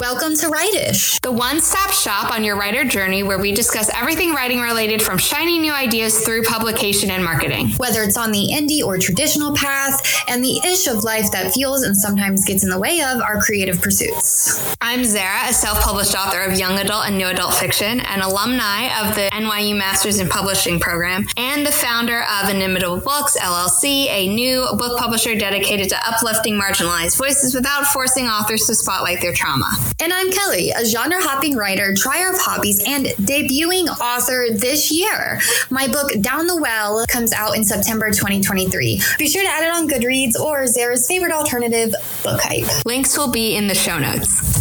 Welcome to Writish, the one stop shop on your writer journey where we discuss everything writing related from shiny new ideas through publication and marketing. Whether it's on the indie or traditional path, and the ish of life that feels and sometimes gets in the way of our creative pursuits. I'm Zara, a self published author of young adult and new adult fiction, an alumni of the NYU Masters in Publishing program, and the founder of Inimitable Books, LLC, a new book publisher dedicated to uplifting marginalized voices without forcing authors to spotlight their trauma. And I'm Kelly, a genre hopping writer, trier of hobbies, and debuting author this year. My book, Down the Well, comes out in September 2023. Be sure to add it on Goodreads or Zara's favorite alternative, Book Hype. Links will be in the show notes.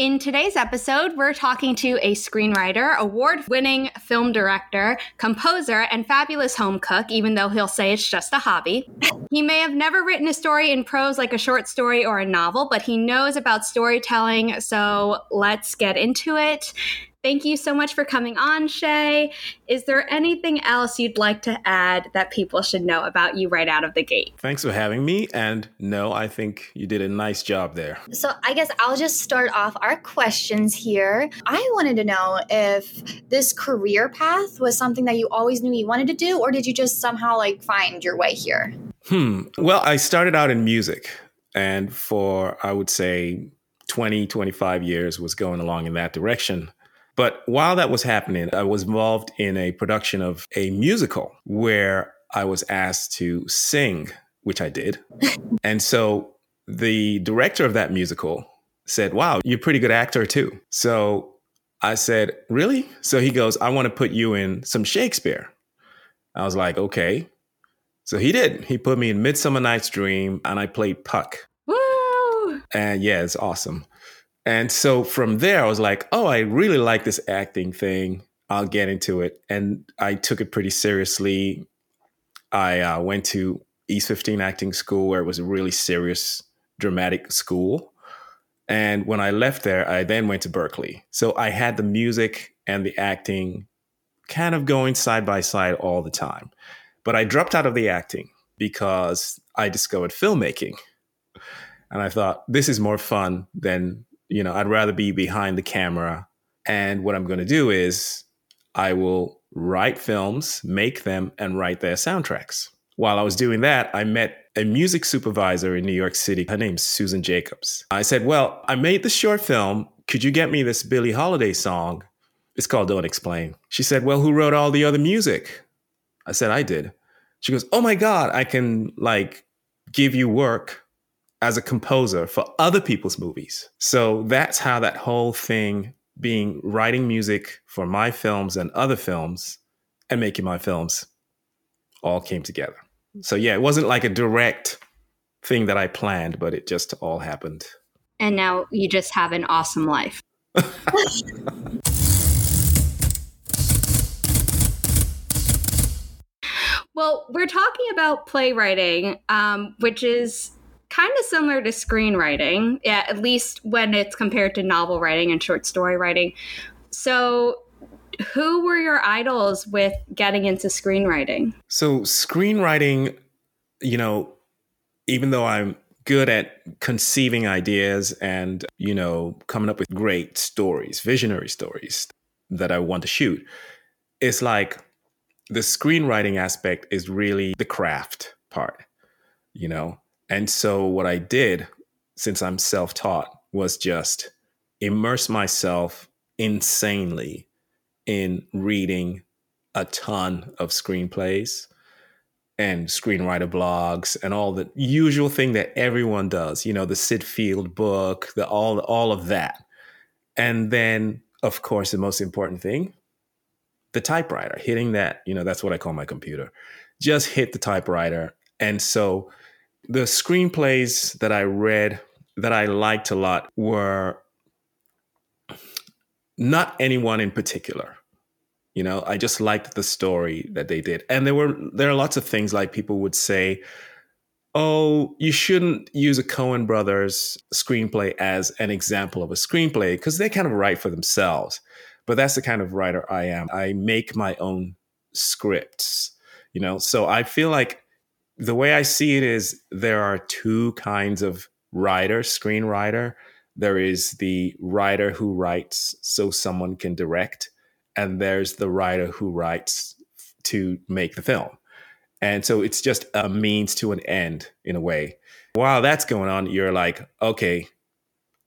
In today's episode, we're talking to a screenwriter, award winning film director, composer, and fabulous home cook, even though he'll say it's just a hobby. He may have never written a story in prose like a short story or a novel, but he knows about storytelling, so let's get into it. Thank you so much for coming on, Shay. Is there anything else you'd like to add that people should know about you right out of the gate? Thanks for having me. And no, I think you did a nice job there. So, I guess I'll just start off our questions here. I wanted to know if this career path was something that you always knew you wanted to do, or did you just somehow like find your way here? Hmm. Well, I started out in music, and for I would say 20, 25 years was going along in that direction. But while that was happening, I was involved in a production of a musical where I was asked to sing, which I did. and so the director of that musical said, Wow, you're a pretty good actor too. So I said, Really? So he goes, I want to put you in some Shakespeare. I was like, Okay. So he did. He put me in Midsummer Night's Dream and I played Puck. Woo! And yeah, it's awesome. And so from there, I was like, oh, I really like this acting thing. I'll get into it. And I took it pretty seriously. I uh, went to East 15 Acting School, where it was a really serious, dramatic school. And when I left there, I then went to Berklee. So I had the music and the acting kind of going side by side all the time. But I dropped out of the acting because I discovered filmmaking. And I thought, this is more fun than you know, I'd rather be behind the camera. And what I'm going to do is I will write films, make them, and write their soundtracks. While I was doing that, I met a music supervisor in New York City. Her name's Susan Jacobs. I said, Well, I made this short film. Could you get me this Billie Holiday song? It's called Don't Explain. She said, Well, who wrote all the other music? I said, I did. She goes, Oh my God, I can like give you work as a composer for other people's movies. So that's how that whole thing being writing music for my films and other films and making my films all came together. So yeah, it wasn't like a direct thing that I planned, but it just all happened. And now you just have an awesome life. well, we're talking about playwriting, um, which is kind of similar to screenwriting, yeah, at least when it's compared to novel writing and short story writing. So, who were your idols with getting into screenwriting? So, screenwriting, you know, even though I'm good at conceiving ideas and, you know, coming up with great stories, visionary stories that I want to shoot, it's like the screenwriting aspect is really the craft part, you know? And so what I did, since I'm self taught, was just immerse myself insanely in reading a ton of screenplays and screenwriter blogs and all the usual thing that everyone does, you know, the Syd Field book, the all all of that. And then of course the most important thing, the typewriter, hitting that, you know, that's what I call my computer. Just hit the typewriter. And so the screenplays that I read that I liked a lot were not anyone in particular. You know, I just liked the story that they did. And there were there are lots of things like people would say, "Oh, you shouldn't use a Coen brothers screenplay as an example of a screenplay because they kind of write for themselves." But that's the kind of writer I am. I make my own scripts, you know. So I feel like the way I see it is there are two kinds of writer, screenwriter. there is the writer who writes so someone can direct, and there's the writer who writes to make the film. And so it's just a means to an end in a way. While that's going on, you're like, okay,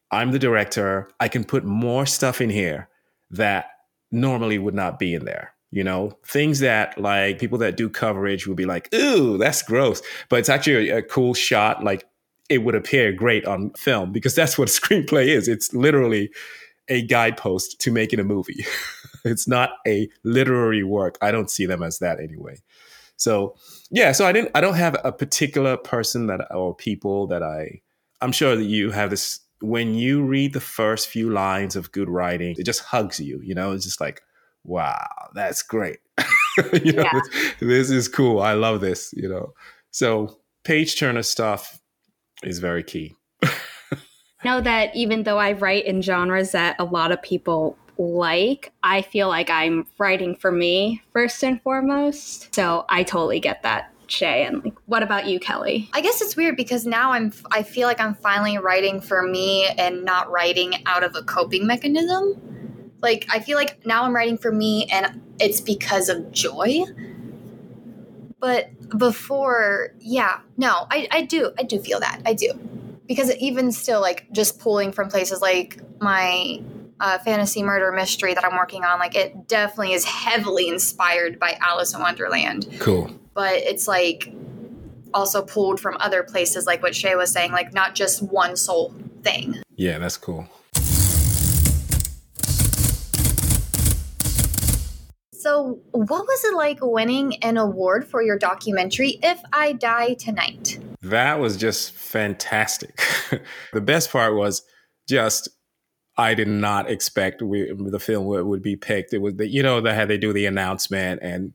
I'm the director. I can put more stuff in here that normally would not be in there. You know, things that like people that do coverage will be like, ooh, that's gross. But it's actually a, a cool shot. Like it would appear great on film because that's what a screenplay is. It's literally a guidepost to making a movie. it's not a literary work. I don't see them as that anyway. So yeah, so I didn't I don't have a particular person that or people that I I'm sure that you have this when you read the first few lines of good writing, it just hugs you, you know, it's just like, wow, that's great. you know, yeah. this, this is cool. I love this, you know. So page turner stuff is very key. know that even though I write in genres that a lot of people like, I feel like I'm writing for me first and foremost. So I totally get that. Shay and like what about you Kelly? I guess it's weird because now I'm I feel like I'm finally writing for me and not writing out of a coping mechanism. Like I feel like now I'm writing for me and it's because of joy. But before, yeah, no, I, I do I do feel that. I do. Because even still like just pulling from places like my uh, fantasy murder mystery that I'm working on, like it definitely is heavily inspired by Alice in Wonderland. Cool. But it's like also pulled from other places, like what Shay was saying, like not just one sole thing. Yeah, that's cool. So, what was it like winning an award for your documentary, If I Die Tonight? That was just fantastic. the best part was just I did not expect we, the film would, would, be picked. It was the, you know they had they do the announcement and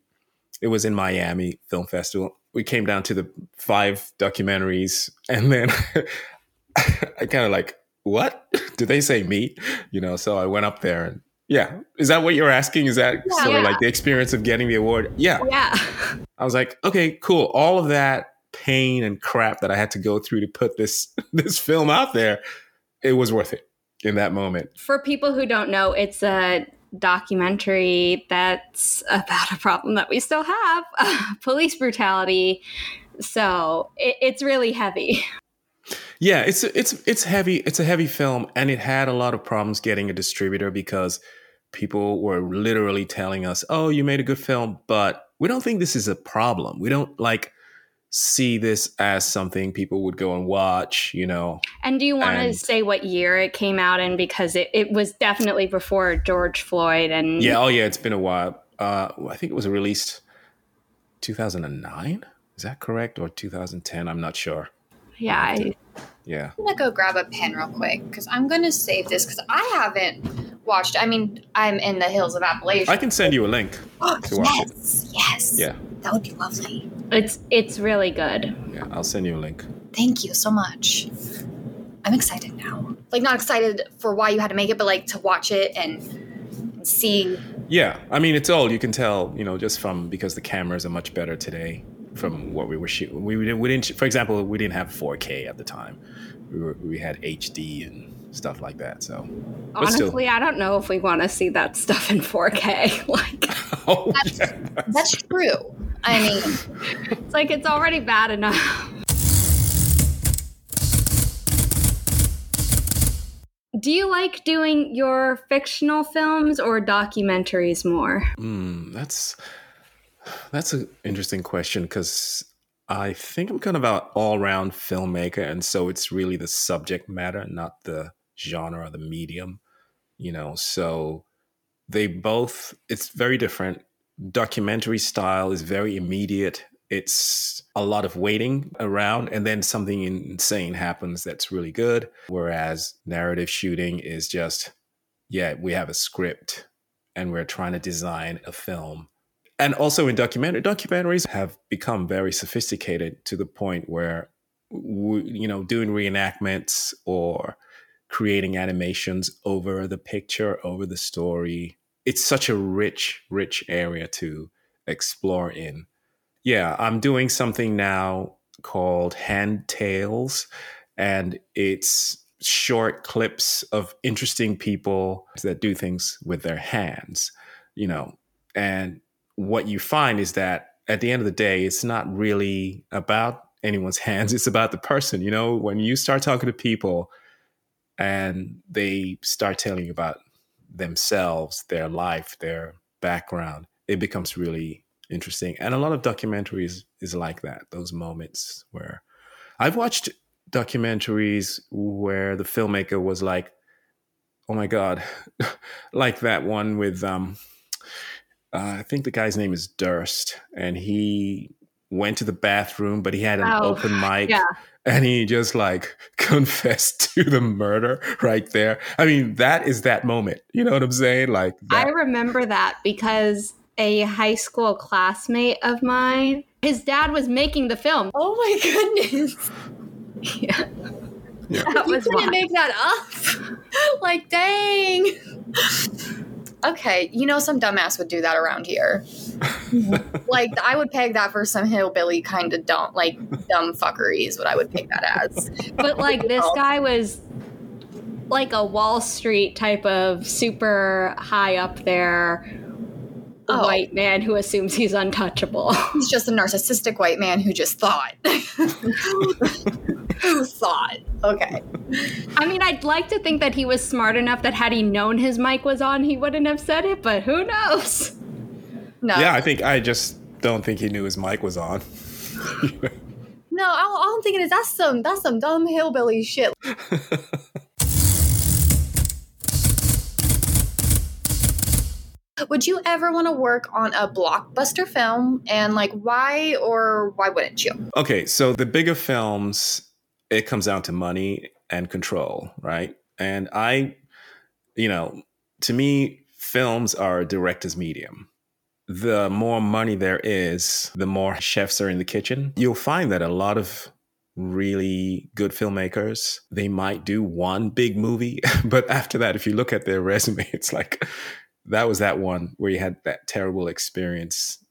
it was in Miami Film Festival. We came down to the five documentaries and then I kind of like what did they say me? You know, so I went up there and yeah, is that what you're asking? Is that yeah, sort yeah. of like the experience of getting the award? Yeah, yeah. I was like, okay, cool. All of that pain and crap that I had to go through to put this this film out there, it was worth it in that moment. For people who don't know, it's a documentary that's about a problem that we still have police brutality. So it, it's really heavy. Yeah, it's it's it's heavy. It's a heavy film, and it had a lot of problems getting a distributor because people were literally telling us, "Oh, you made a good film, but we don't think this is a problem. We don't like see this as something people would go and watch, you know. And do you want and, to say what year it came out in? Because it, it was definitely before George Floyd and Yeah, oh yeah, it's been a while. Uh, I think it was released 2009. Is that correct? Or 2010? I'm not sure. Yeah. I, uh, yeah. I'm gonna go grab a pen real quick because I'm gonna save this because I haven't watched. I mean, I'm in the hills of Appalachia. I can send you a link. Oh, yes, yes. Yeah. That would be lovely. It's it's really good. Yeah, I'll send you a link. Thank you so much. I'm excited now. Like not excited for why you had to make it, but like to watch it and, and see. Yeah, I mean it's all you can tell, you know, just from because the cameras are much better today from what we were shooting. We, didn't, we didn't, for example, we didn't have 4K at the time. We were we had HD and stuff like that. So honestly, still. I don't know if we want to see that stuff in 4K. like, oh, that's, yeah. that's true. I mean, it's like it's already bad enough. Do you like doing your fictional films or documentaries more? Mm, that's that's an interesting question because I think I'm kind of an all-round filmmaker, and so it's really the subject matter, not the genre or the medium. You know, so they both it's very different documentary style is very immediate. It's a lot of waiting around, and then something insane happens that's really good. Whereas narrative shooting is just, yeah, we have a script and we're trying to design a film. And also in documentary, documentaries have become very sophisticated to the point where, we, you know, doing reenactments or creating animations over the picture, over the story, it's such a rich, rich area to explore in. Yeah, I'm doing something now called Hand Tales, and it's short clips of interesting people that do things with their hands, you know. And what you find is that at the end of the day, it's not really about anyone's hands, it's about the person, you know. When you start talking to people and they start telling you about themselves, their life, their background, it becomes really interesting. And a lot of documentaries is like that, those moments where I've watched documentaries where the filmmaker was like, oh my God, like that one with, um, uh, I think the guy's name is Durst, and he went to the bathroom, but he had an oh, open mic. Yeah. And he just like confessed to the murder right there. I mean, that is that moment. You know what I'm saying? Like, that. I remember that because a high school classmate of mine, his dad was making the film. Oh my goodness. Yeah. yeah. That you couldn't make that up. like, dang. Okay, you know, some dumbass would do that around here. like, I would peg that for some hillbilly kind of dumb, like dumb fuckery is what I would peg that as. But like, this guy was like a Wall Street type of super high up there oh. white man who assumes he's untouchable. He's just a narcissistic white man who just thought. who thought? Okay. I mean, I'd like to think that he was smart enough that had he known his mic was on, he wouldn't have said it, but who knows? No. Yeah, I think I just don't think he knew his mic was on. no, all, all I'm thinking is that's some that's some dumb hillbilly shit. Would you ever want to work on a blockbuster film? And like, why or why wouldn't you? Okay, so the bigger films, it comes down to money and control, right? And I, you know, to me, films are director's medium. The more money there is, the more chefs are in the kitchen. You'll find that a lot of really good filmmakers, they might do one big movie, but after that, if you look at their resume, it's like that was that one where you had that terrible experience.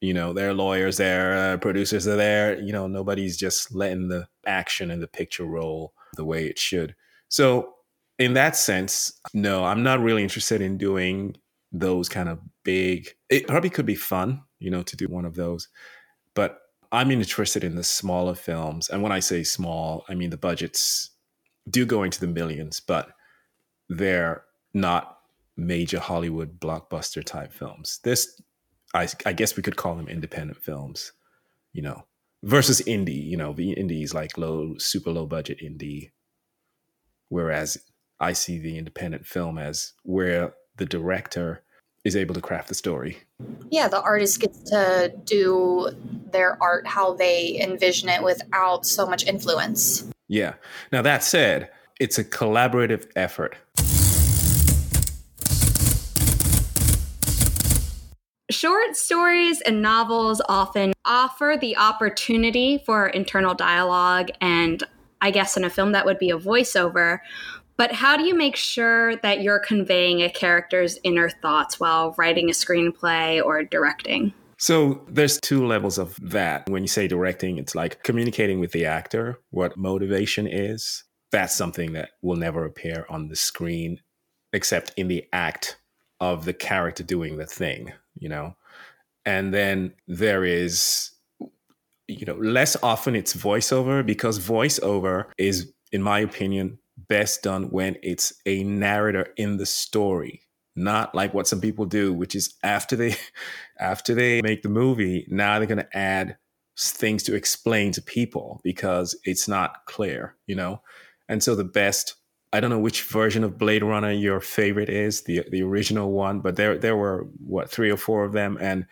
You know, their lawyers there, uh, producers are there. You know, nobody's just letting the action and the picture roll the way it should. So, in that sense, no, I'm not really interested in doing those kind of big. It probably could be fun, you know, to do one of those, but I'm interested in the smaller films. And when I say small, I mean the budgets do go into the millions, but they're not major Hollywood blockbuster type films. This, I, I guess we could call them independent films, you know, versus indie. You know, the indies like low, super low budget indie, whereas I see the independent film as where the director is able to craft the story. Yeah, the artist gets to do their art how they envision it without so much influence. Yeah. Now, that said, it's a collaborative effort. Short stories and novels often offer the opportunity for internal dialogue, and I guess in a film that would be a voiceover. But how do you make sure that you're conveying a character's inner thoughts while writing a screenplay or directing? So there's two levels of that. When you say directing, it's like communicating with the actor what motivation is. That's something that will never appear on the screen except in the act of the character doing the thing you know? And then there is you know less often it's voiceover because voiceover is in my opinion best done when it's a narrator in the story not like what some people do which is after they after they make the movie now they're going to add things to explain to people because it's not clear you know? And so the best I don't know which version of Blade Runner your favorite is, the the original one, but there there were what three or four of them, and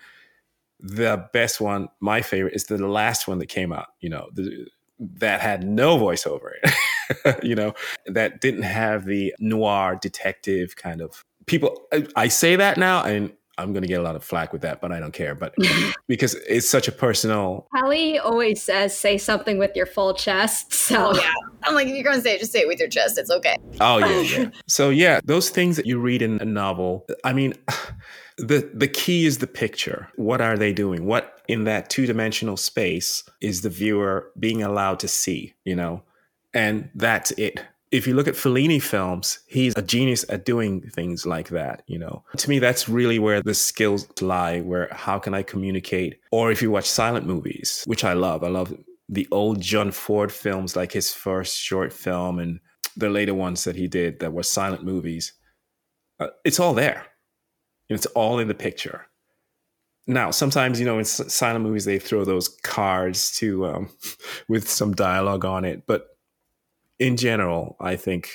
the best one, my favorite, is the last one that came out. You know, the, that had no voiceover. you know, that didn't have the noir detective kind of people. I, I say that now, and I'm going to get a lot of flack with that, but I don't care. But because it's such a personal. Kelly always says, say something with your full chest. So, oh, yeah. I'm like, if you're going to say it, just say it with your chest. It's okay. Oh, yeah. yeah. so, yeah, those things that you read in a novel, I mean, the, the key is the picture. What are they doing? What in that two dimensional space is the viewer being allowed to see, you know? And that's it if you look at Fellini films, he's a genius at doing things like that, you know. To me, that's really where the skills lie, where how can I communicate? Or if you watch silent movies, which I love, I love the old John Ford films, like his first short film and the later ones that he did that were silent movies. Uh, it's all there. It's all in the picture. Now, sometimes you know in silent movies they throw those cards to um, with some dialogue on it, but in general, I think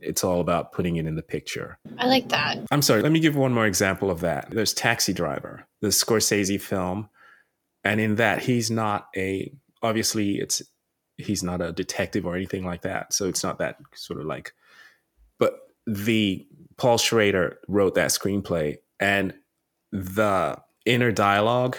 it's all about putting it in the picture. I like that. I'm sorry. Let me give one more example of that. There's Taxi Driver, the Scorsese film, and in that he's not a obviously it's he's not a detective or anything like that, so it's not that sort of like. But the Paul Schrader wrote that screenplay, and the inner dialogue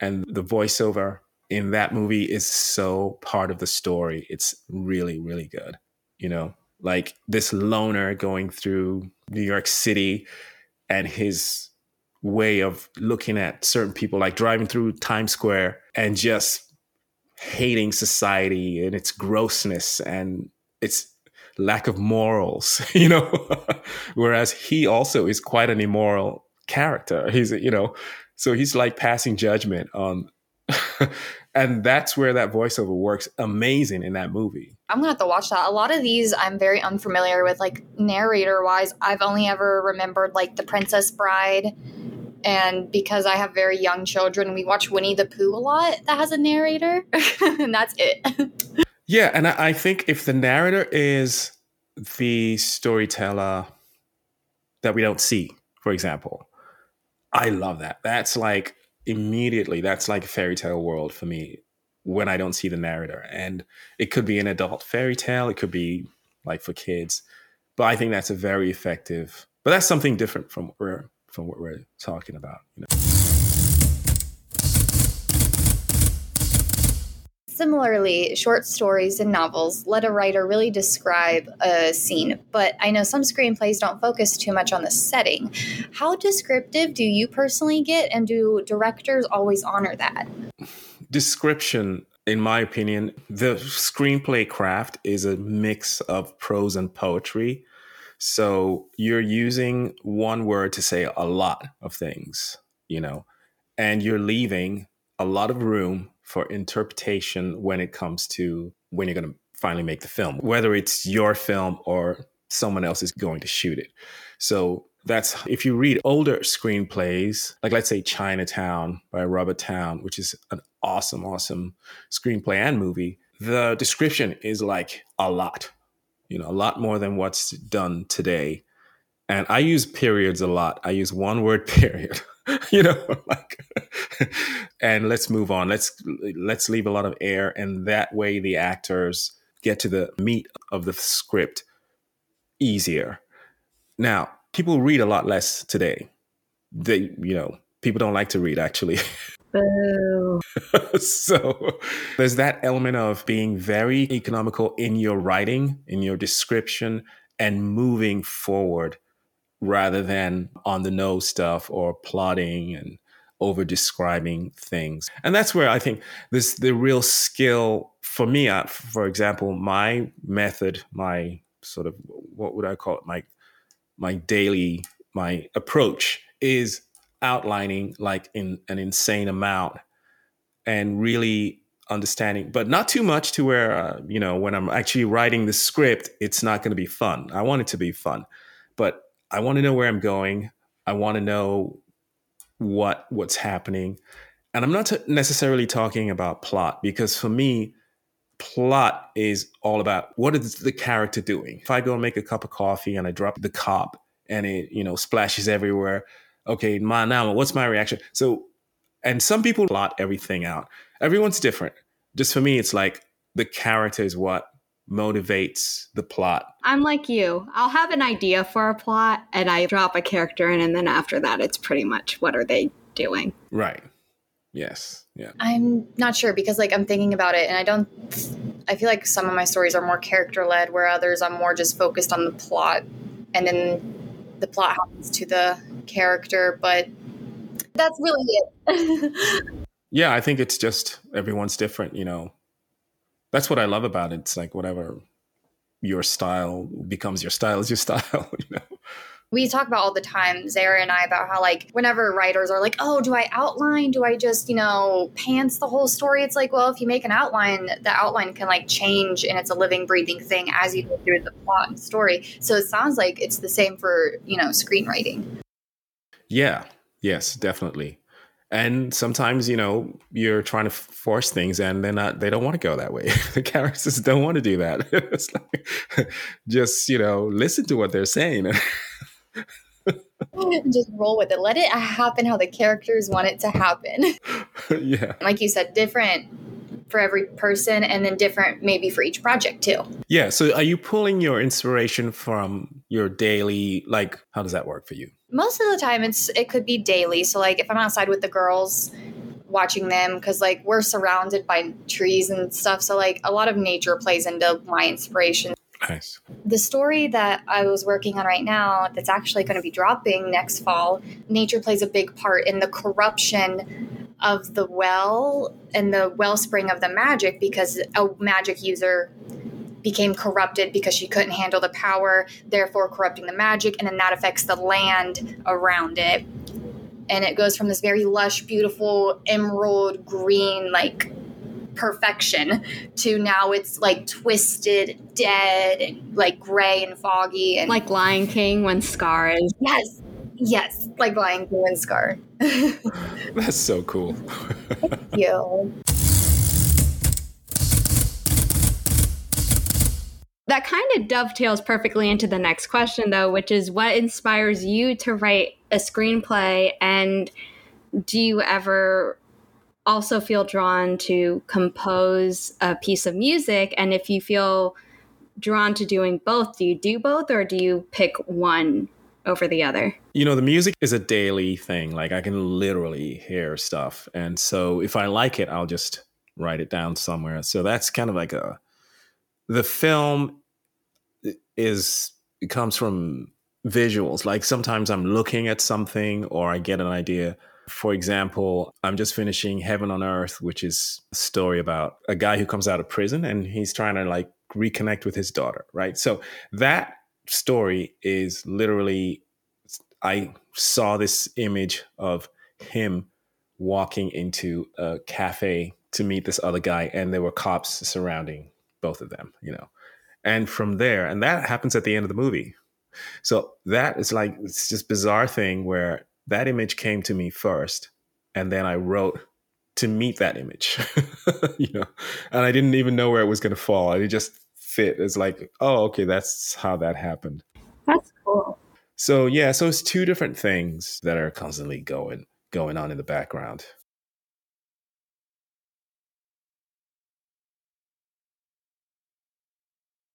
and the voiceover in that movie is so part of the story. It's really, really good. You know, like this loner going through New York City and his way of looking at certain people, like driving through Times Square and just hating society and its grossness and its lack of morals, you know. Whereas he also is quite an immoral character. He's, you know, so he's like passing judgment on and that's where that voiceover works amazing in that movie. I'm gonna have to watch that. A lot of these I'm very unfamiliar with, like narrator wise. I've only ever remembered like The Princess Bride, and because I have very young children, we watch Winnie the Pooh a lot. That has a narrator, and that's it. yeah, and I think if the narrator is the storyteller that we don't see, for example, I love that. That's like immediately that's like a fairy tale world for me when I don't see the narrator. And it could be an adult fairy tale, it could be like for kids. But I think that's a very effective. But that's something different from what we're from what we're talking about. You know? Similarly, short stories and novels let a writer really describe a scene, but I know some screenplays don't focus too much on the setting. How descriptive do you personally get, and do directors always honor that? Description, in my opinion, the screenplay craft is a mix of prose and poetry. So you're using one word to say a lot of things, you know, and you're leaving a lot of room for interpretation when it comes to when you're going to finally make the film, whether it's your film or someone else is going to shoot it. So that's if you read older screenplays, like let's say Chinatown by Robert Towne, which is an awesome, awesome screenplay and movie, the description is like a lot, you know, a lot more than what's done today. And I use periods a lot. I use one word period. you know like and let's move on. Let's let's leave a lot of air and that way the actors get to the meat of the script easier. Now people read a lot less today. They you know people don't like to read actually. So there's that element of being very economical in your writing in your description and moving forward rather than on the nose stuff or plotting and over describing things. And that's where I think this the real skill for me, uh, for example, my method, my sort of what would I call it? My my daily my approach is outlining like in an insane amount and really understanding but not too much to where uh, you know when i'm actually writing the script it's not going to be fun i want it to be fun but I want to know where I'm going. I want to know what what's happening. And I'm not t- necessarily talking about plot because for me, plot is all about what is the character doing. If I go and make a cup of coffee and I drop the cup and it, you know, splashes everywhere, okay, my now what's my reaction? So and some people plot everything out. Everyone's different. Just for me, it's like the character is what motivates the plot. I'm like you. I'll have an idea for a plot and I drop a character in and then after that it's pretty much what are they doing? Right. Yes. Yeah. I'm not sure because like I'm thinking about it and I don't I feel like some of my stories are more character led where others I'm more just focused on the plot and then the plot happens to the character but that's really it. yeah, I think it's just everyone's different, you know that's what I love about it. It's like whatever your style becomes your style is your style, you know we talk about all the time, Zara and I, about how like whenever writers are like, "Oh, do I outline? Do I just you know pants the whole story?" It's like, well, if you make an outline, the outline can like change, and it's a living, breathing thing as you go through the plot and story. So it sounds like it's the same for you know screenwriting. Yeah. Yes, definitely. And sometimes, you know, you're trying to force things and they're not, they don't want to go that way. the characters don't want to do that. it's like, just, you know, listen to what they're saying. just roll with it. Let it happen how the characters want it to happen. yeah. Like you said, different for every person and then different maybe for each project too. Yeah. So are you pulling your inspiration from your daily like how does that work for you? Most of the time it's it could be daily. So like if I'm outside with the girls watching them because like we're surrounded by trees and stuff. So like a lot of nature plays into my inspiration. Nice. The story that I was working on right now, that's actually going to be dropping next fall, nature plays a big part in the corruption of the well and the wellspring of the magic because a magic user became corrupted because she couldn't handle the power, therefore corrupting the magic, and then that affects the land around it. And it goes from this very lush, beautiful emerald green, like perfection to now it's like twisted, dead, and like gray and foggy and like Lion King when Scar is. Yes. Yes, like Lion King when Scar. That's so cool. Thank you. That kind of dovetails perfectly into the next question, though, which is what inspires you to write a screenplay? And do you ever also feel drawn to compose a piece of music? And if you feel drawn to doing both, do you do both or do you pick one over the other? You know, the music is a daily thing. Like I can literally hear stuff. And so if I like it, I'll just write it down somewhere. So that's kind of like a the film is it comes from visuals. Like sometimes I'm looking at something or I get an idea for example, I'm just finishing Heaven on Earth, which is a story about a guy who comes out of prison and he's trying to like reconnect with his daughter, right? So that story is literally, I saw this image of him walking into a cafe to meet this other guy, and there were cops surrounding both of them, you know. And from there, and that happens at the end of the movie. So that is like it's just bizarre thing where that image came to me first and then i wrote to meet that image you know. And i didn't even know where it was going to fall. It just fit it's like oh okay that's how that happened. That's cool. So yeah so it's two different things that are constantly going going on in the background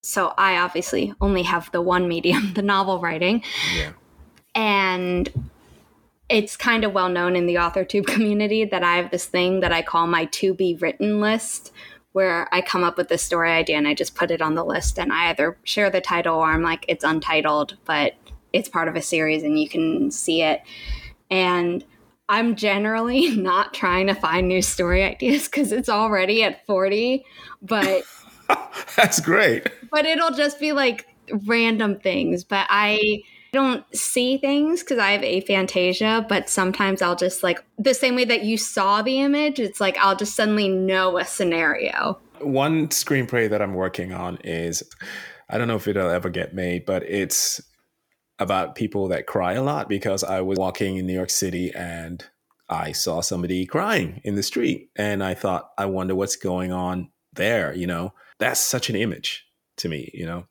so i obviously only have the one medium the novel writing yeah and it's kind of well known in the AuthorTube community that I have this thing that I call my to be written list, where I come up with a story idea and I just put it on the list and I either share the title or I'm like, it's untitled, but it's part of a series and you can see it. And I'm generally not trying to find new story ideas because it's already at 40, but that's great. But it'll just be like random things. But I don't see things because I have aphantasia, but sometimes I'll just like the same way that you saw the image, it's like I'll just suddenly know a scenario. One screenplay that I'm working on is I don't know if it'll ever get made, but it's about people that cry a lot because I was walking in New York City and I saw somebody crying in the street and I thought, I wonder what's going on there, you know? That's such an image to me, you know?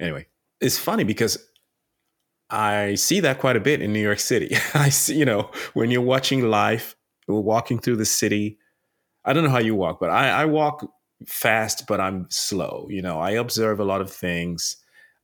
Anyway, it's funny because I see that quite a bit in New York City. I see, you know, when you're watching life, we're walking through the city. I don't know how you walk, but I, I walk fast, but I'm slow. You know, I observe a lot of things.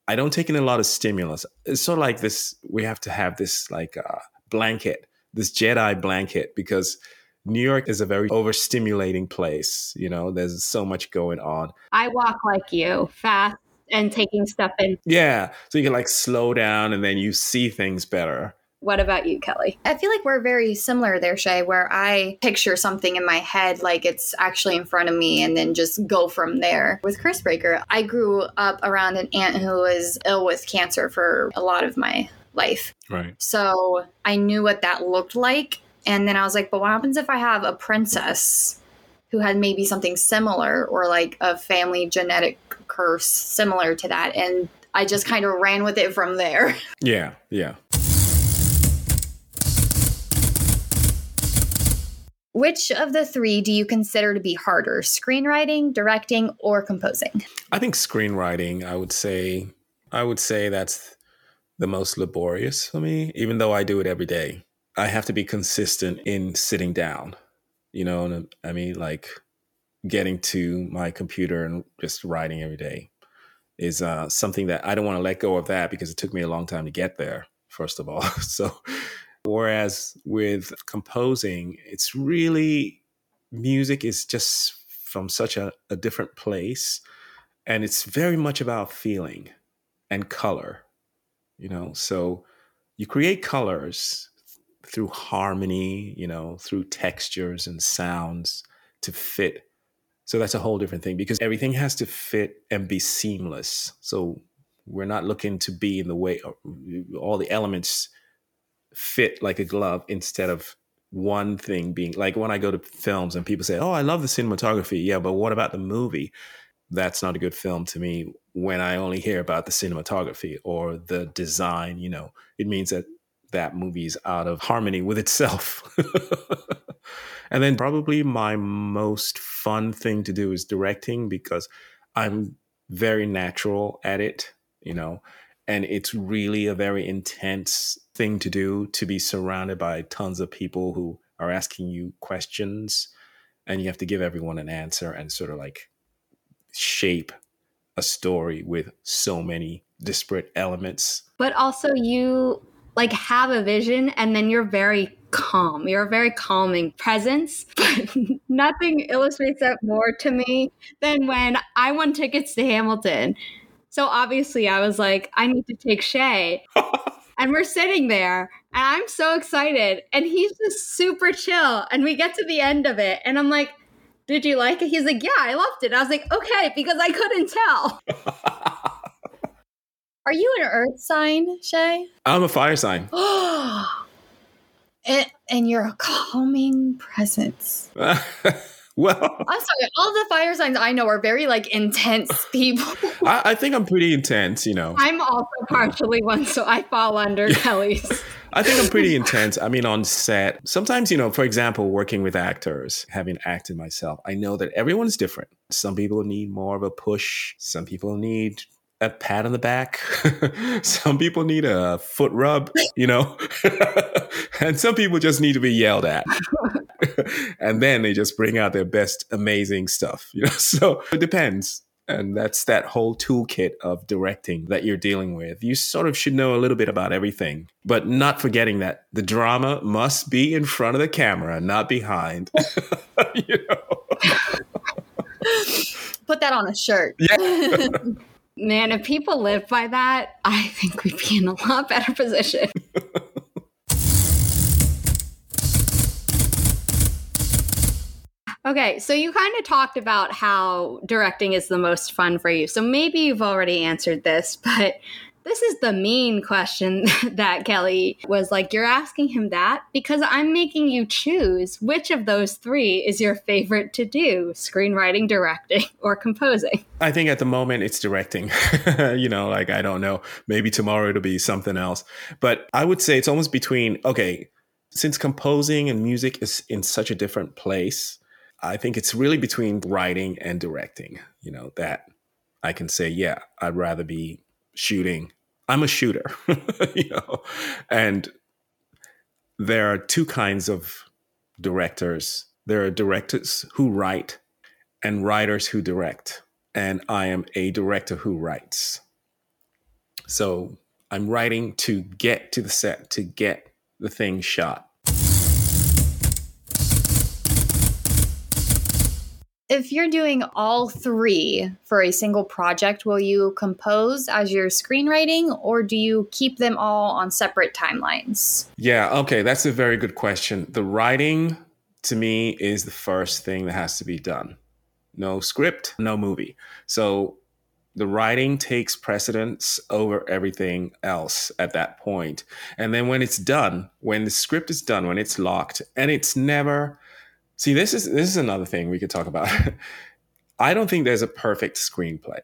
I don't take in a lot of stimulus. It's sort of like this. We have to have this like uh, blanket, this Jedi blanket, because New York is a very overstimulating place. You know, there's so much going on. I walk like you, fast and taking stuff in. Yeah. So you can like slow down and then you see things better. What about you, Kelly? I feel like we're very similar there, Shay, where I picture something in my head like it's actually in front of me and then just go from there. With Cursebreaker, I grew up around an aunt who was ill with cancer for a lot of my life. Right. So I knew what that looked like. And then I was like, but what happens if I have a princess who had maybe something similar or like a family genetic curse similar to that? And I just kind of ran with it from there. Yeah, yeah. Which of the three do you consider to be harder, screenwriting, directing, or composing? I think screenwriting, I would say, I would say that's the most laborious for me, even though I do it every day. I have to be consistent in sitting down, you know, and I mean, like getting to my computer and just writing every day is uh, something that I don't want to let go of that because it took me a long time to get there, first of all. so, Whereas with composing, it's really music is just from such a, a different place. And it's very much about feeling and color, you know. So you create colors through harmony, you know, through textures and sounds to fit. So that's a whole different thing because everything has to fit and be seamless. So we're not looking to be in the way uh, all the elements fit like a glove instead of one thing being like when I go to films and people say, "Oh, I love the cinematography." Yeah, but what about the movie? That's not a good film to me when I only hear about the cinematography or the design, you know. It means that that movie's out of harmony with itself. and then probably my most fun thing to do is directing because I'm very natural at it, you know and it's really a very intense thing to do to be surrounded by tons of people who are asking you questions and you have to give everyone an answer and sort of like shape a story with so many disparate elements but also you like have a vision and then you're very calm you're a very calming presence but nothing illustrates that more to me than when i won tickets to hamilton so obviously, I was like, I need to take Shay. and we're sitting there, and I'm so excited. And he's just super chill. And we get to the end of it, and I'm like, Did you like it? He's like, Yeah, I loved it. I was like, Okay, because I couldn't tell. Are you an earth sign, Shay? I'm a fire sign. and, and you're a calming presence. Well, I'm sorry. All the fire signs I know are very like intense people. I, I, think I'm pretty intense, you know. I'm also partially one, so I fall under Kelly's. I think I'm pretty intense. I mean, on set, sometimes, you know, for example, working with actors, having acted myself, I know that everyone's different. Some people need more of a push, some people need a pat on the back. some people need a foot rub, you know, and some people just need to be yelled at. and then they just bring out their best amazing stuff, you know. So it depends. And that's that whole toolkit of directing that you're dealing with. You sort of should know a little bit about everything, but not forgetting that the drama must be in front of the camera, not behind. you know. Put that on a shirt. Yeah. Man, if people lived by that, I think we'd be in a lot better position. okay, so you kind of talked about how directing is the most fun for you. So maybe you've already answered this, but this is the mean question that Kelly was like, You're asking him that because I'm making you choose which of those three is your favorite to do screenwriting, directing, or composing. I think at the moment it's directing. you know, like I don't know. Maybe tomorrow it'll be something else. But I would say it's almost between, okay, since composing and music is in such a different place, I think it's really between writing and directing, you know, that I can say, yeah, I'd rather be shooting. I'm a shooter, you know, and there are two kinds of directors. There are directors who write and writers who direct. And I am a director who writes. So I'm writing to get to the set, to get the thing shot. If you're doing all three for a single project, will you compose as your screenwriting or do you keep them all on separate timelines? Yeah, okay, that's a very good question. The writing to me is the first thing that has to be done. No script, no movie. So the writing takes precedence over everything else at that point. And then when it's done, when the script is done, when it's locked, and it's never See, this is this is another thing we could talk about. I don't think there's a perfect screenplay,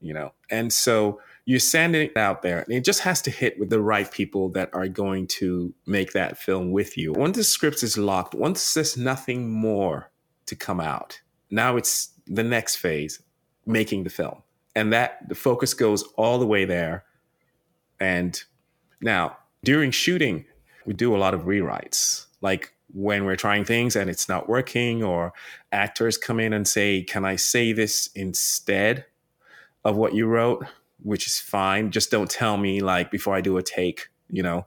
you know, and so you send it out there, and it just has to hit with the right people that are going to make that film with you. Once the script is locked, once there's nothing more to come out, now it's the next phase, making the film, and that the focus goes all the way there. And now during shooting, we do a lot of rewrites, like when we're trying things and it's not working, or actors come in and say, Can I say this instead of what you wrote? Which is fine. Just don't tell me, like, before I do a take, you know,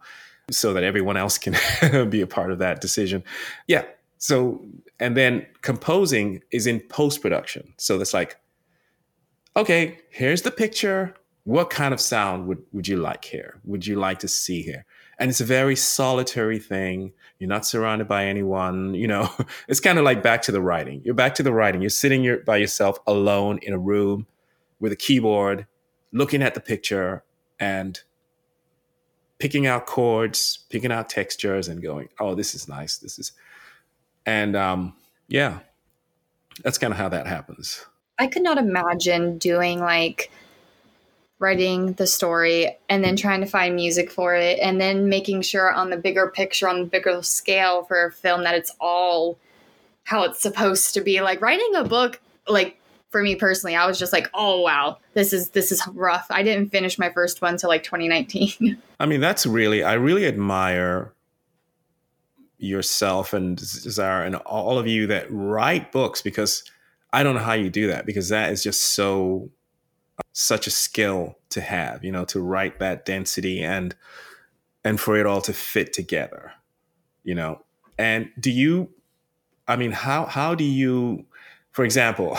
so that everyone else can be a part of that decision. Yeah. So, and then composing is in post production. So that's like, okay, here's the picture. What kind of sound would, would you like here? Would you like to see here? And it's a very solitary thing you're not surrounded by anyone. You know, it's kind of like back to the writing. You're back to the writing. You're sitting by yourself alone in a room with a keyboard, looking at the picture and picking out chords, picking out textures, and going, "Oh, this is nice. This is," and um, yeah, that's kind of how that happens. I could not imagine doing like writing the story and then trying to find music for it and then making sure on the bigger picture on the bigger scale for a film that it's all how it's supposed to be. Like writing a book like for me personally i was just like oh wow this is this is rough. I didn't finish my first one till like 2019 i mean that's really i really admire yourself and Zara and all of you that write books because I don't know how you do that because that is just so such a skill to have, you know, to write that density and and for it all to fit together, you know. And do you I mean, how how do you for example,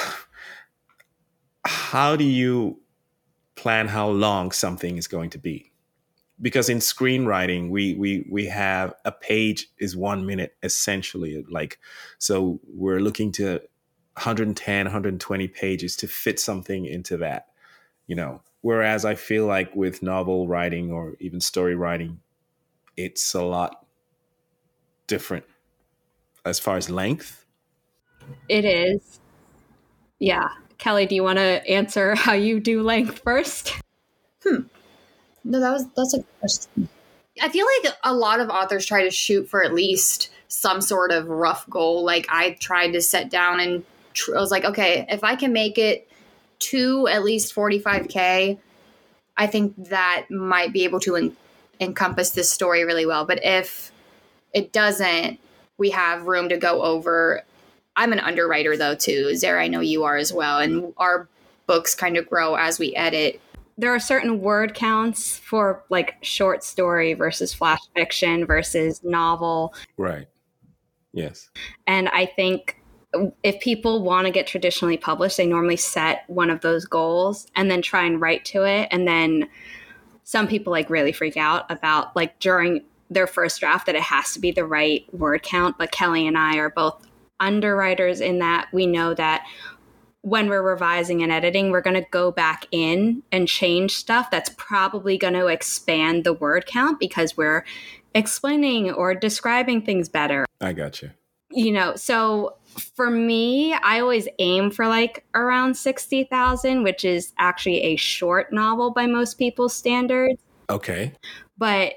how do you plan how long something is going to be? Because in screenwriting, we we we have a page is 1 minute essentially like so we're looking to 110 120 pages to fit something into that you know whereas i feel like with novel writing or even story writing it's a lot different as far as length. It is. Yeah. Kelly do you want to answer how you do length first? Hmm. No that was that's a question. I feel like a lot of authors try to shoot for at least some sort of rough goal. Like i tried to set down and tr- i was like okay if i can make it to at least 45K, I think that might be able to en- encompass this story really well. But if it doesn't, we have room to go over. I'm an underwriter though too. Zara, I know you are as well. And our books kind of grow as we edit. There are certain word counts for like short story versus flash fiction versus novel. Right. Yes. And I think if people want to get traditionally published, they normally set one of those goals and then try and write to it. And then some people like really freak out about like during their first draft that it has to be the right word count. But Kelly and I are both underwriters in that we know that when we're revising and editing, we're going to go back in and change stuff that's probably going to expand the word count because we're explaining or describing things better. I got you. You know, so for me, I always aim for like around 60,000, which is actually a short novel by most people's standards. Okay. But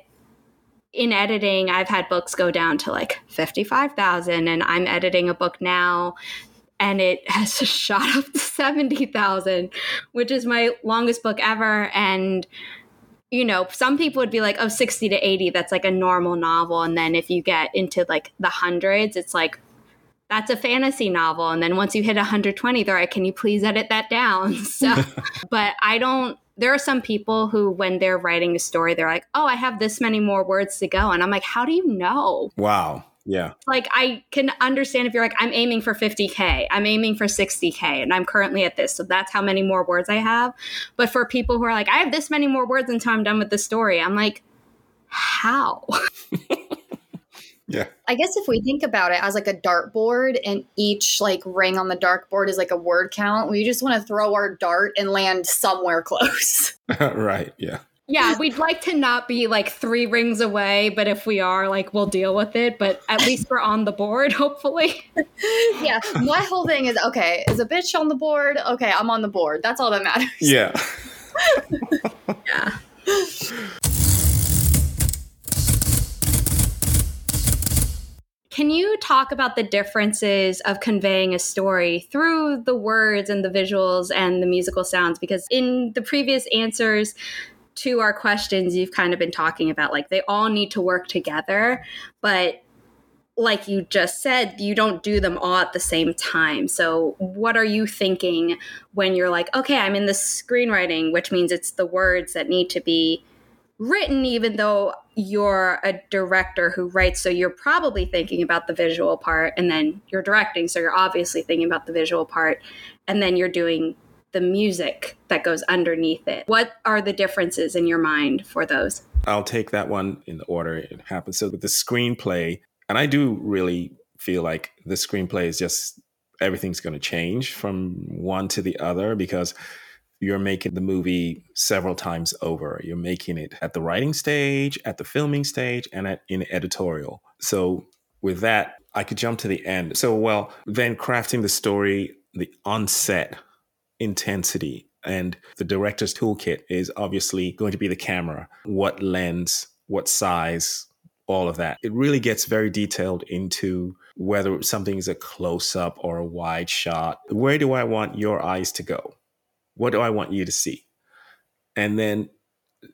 in editing, I've had books go down to like 55,000 and I'm editing a book now and it has shot up to 70,000, which is my longest book ever and you know, some people would be like, oh, 60 to 80, that's like a normal novel. And then if you get into like the hundreds, it's like that's a fantasy novel. And then once you hit 120, they're like, can you please edit that down? So, but I don't, there are some people who, when they're writing a story, they're like, oh, I have this many more words to go. And I'm like, how do you know? Wow. Yeah. Like I can understand if you're like, I'm aiming for 50K, I'm aiming for 60K, and I'm currently at this. So that's how many more words I have. But for people who are like, I have this many more words until I'm done with the story, I'm like, how? Yeah. I guess if we think about it as like a dartboard and each like ring on the dartboard is like a word count, we just want to throw our dart and land somewhere close. right. Yeah. Yeah, we'd like to not be like three rings away, but if we are, like, we'll deal with it. But at least we're on the board, hopefully. yeah. My whole thing is okay, is a bitch on the board? Okay, I'm on the board. That's all that matters. Yeah. Yeah. Can you talk about the differences of conveying a story through the words and the visuals and the musical sounds? Because in the previous answers to our questions, you've kind of been talking about like they all need to work together, but like you just said, you don't do them all at the same time. So, what are you thinking when you're like, okay, I'm in the screenwriting, which means it's the words that need to be written, even though you're a director who writes. So, you're probably thinking about the visual part, and then you're directing. So, you're obviously thinking about the visual part, and then you're doing the music that goes underneath it. What are the differences in your mind for those? I'll take that one in the order it happens. So, with the screenplay, and I do really feel like the screenplay is just everything's going to change from one to the other because you're making the movie several times over. You're making it at the writing stage, at the filming stage, and at, in editorial. So with that, I could jump to the end. So, well, then crafting the story, the onset intensity, and the director's toolkit is obviously going to be the camera. What lens, what size, all of that. It really gets very detailed into whether something is a close up or a wide shot. Where do I want your eyes to go? What do I want you to see? And then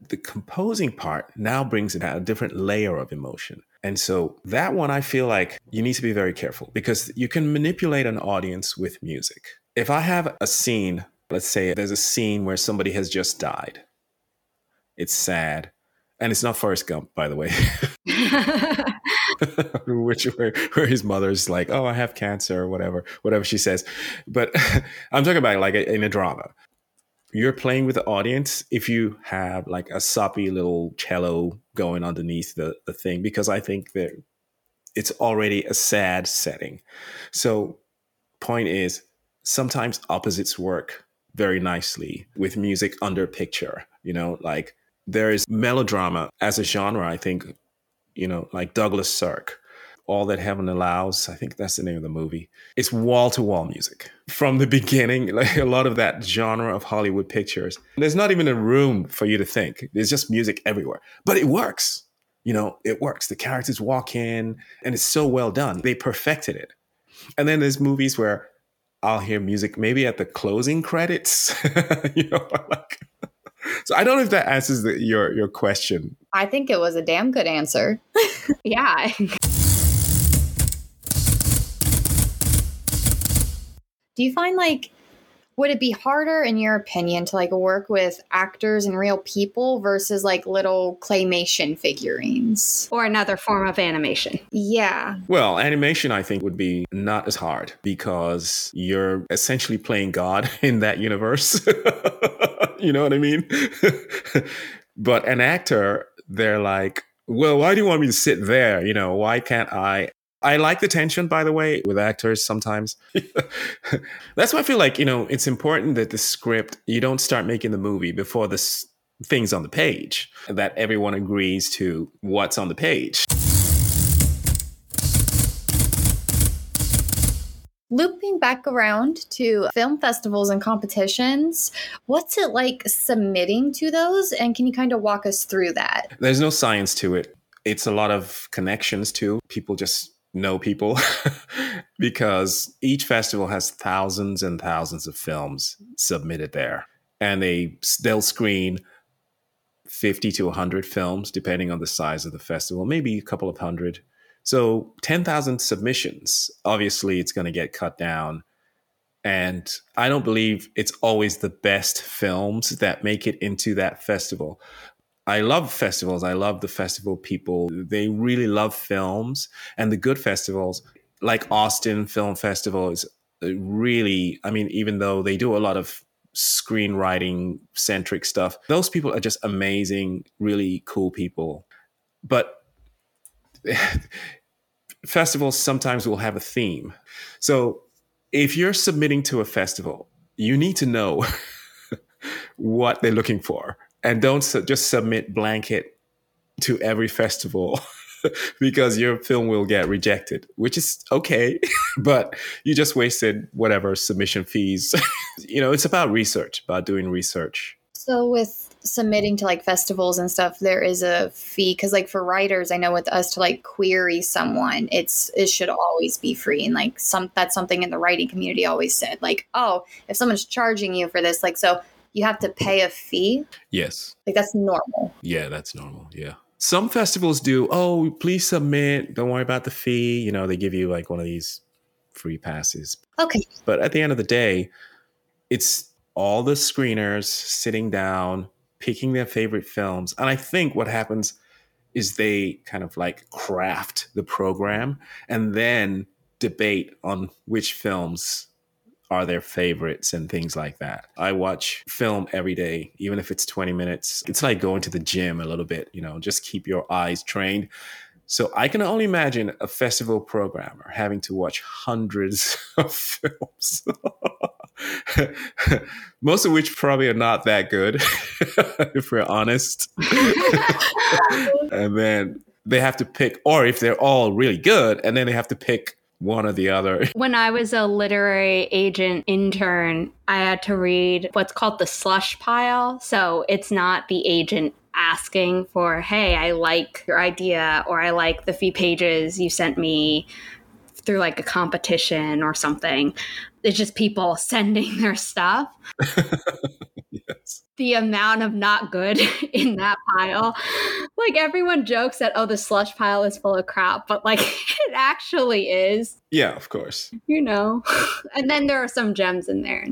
the composing part now brings in a different layer of emotion. And so that one, I feel like you need to be very careful because you can manipulate an audience with music. If I have a scene, let's say there's a scene where somebody has just died, it's sad. And it's not Forrest Gump, by the way. Which where, where his mother's like, "Oh, I have cancer," or whatever, whatever she says. But I'm talking about like in a drama you're playing with the audience if you have like a soppy little cello going underneath the, the thing because i think that it's already a sad setting. So point is sometimes opposites work very nicely with music under picture you know? Like there is melodrama as a genre i think you know like douglas sirk all That Heaven Allows. I think that's the name of the movie. It's wall to wall music from the beginning. Like a lot of that genre of Hollywood pictures. There's not even a room for you to think. There's just music everywhere, but it works. You know, it works. The characters walk in, and it's so well done. They perfected it. And then there's movies where I'll hear music maybe at the closing credits. you know, like. So I don't know if that answers the, your your question. I think it was a damn good answer. yeah. Do you find like would it be harder in your opinion to like work with actors and real people versus like little claymation figurines? Or another form of animation. Yeah. Well animation i think would be not as hard because you're essentially playing god in that universe. You know what i mean? But an actor they're like well why do you want me to sit there? You know why can't i I like the tension, by the way, with actors sometimes. That's why I feel like, you know, it's important that the script, you don't start making the movie before the things on the page, that everyone agrees to what's on the page. Looping back around to film festivals and competitions, what's it like submitting to those? And can you kind of walk us through that? There's no science to it. It's a lot of connections too. People just know people because each festival has thousands and thousands of films submitted there. And they they'll screen 50 to 100 films depending on the size of the festival maybe a couple of hundred. So 10,000 submissions obviously it's going to get cut down. And i don't believe it's always the best films that make it into that festival I love festivals. I love the festival people. They really love films and the good festivals, like Austin Film Festival, is uh, really, I mean, even though they do a lot of screenwriting centric stuff, those people are just amazing, really cool people. But festivals sometimes will have a theme. So if you're submitting to a festival, you need to know what they're looking for and don't su- just submit blanket to every festival because your film will get rejected, which is okay, but you just wasted whatever submission fees. you know, it's about research, about doing research. So with submitting to like festivals and stuff, there is a fee because like for writers, I know with us to like query someone, it's it should always be free. And like some that's something in the writing community always said, like, oh, if someone's charging you for this, like so you have to pay a fee. Yes. Like that's normal. Yeah, that's normal. Yeah. Some festivals do, oh, please submit. Don't worry about the fee. You know, they give you like one of these free passes. Okay. But at the end of the day, it's all the screeners sitting down, picking their favorite films. And I think what happens is they kind of like craft the program and then debate on which films are their favorites and things like that. I watch film every day, even if it's 20 minutes. It's like going to the gym a little bit, you know, just keep your eyes trained. So I can only imagine a festival programmer having to watch hundreds of films. Most of which probably are not that good, if we're honest. and then they have to pick, or if they're all really good, and then they have to pick one or the other. When I was a literary agent intern, I had to read what's called the slush pile. So it's not the agent asking for, hey, I like your idea or I like the few pages you sent me through like a competition or something. It's just people sending their stuff. yes. The amount of not good in that pile. Like everyone jokes that, oh, the slush pile is full of crap, but like it actually is. Yeah, of course. You know. And then there are some gems in there.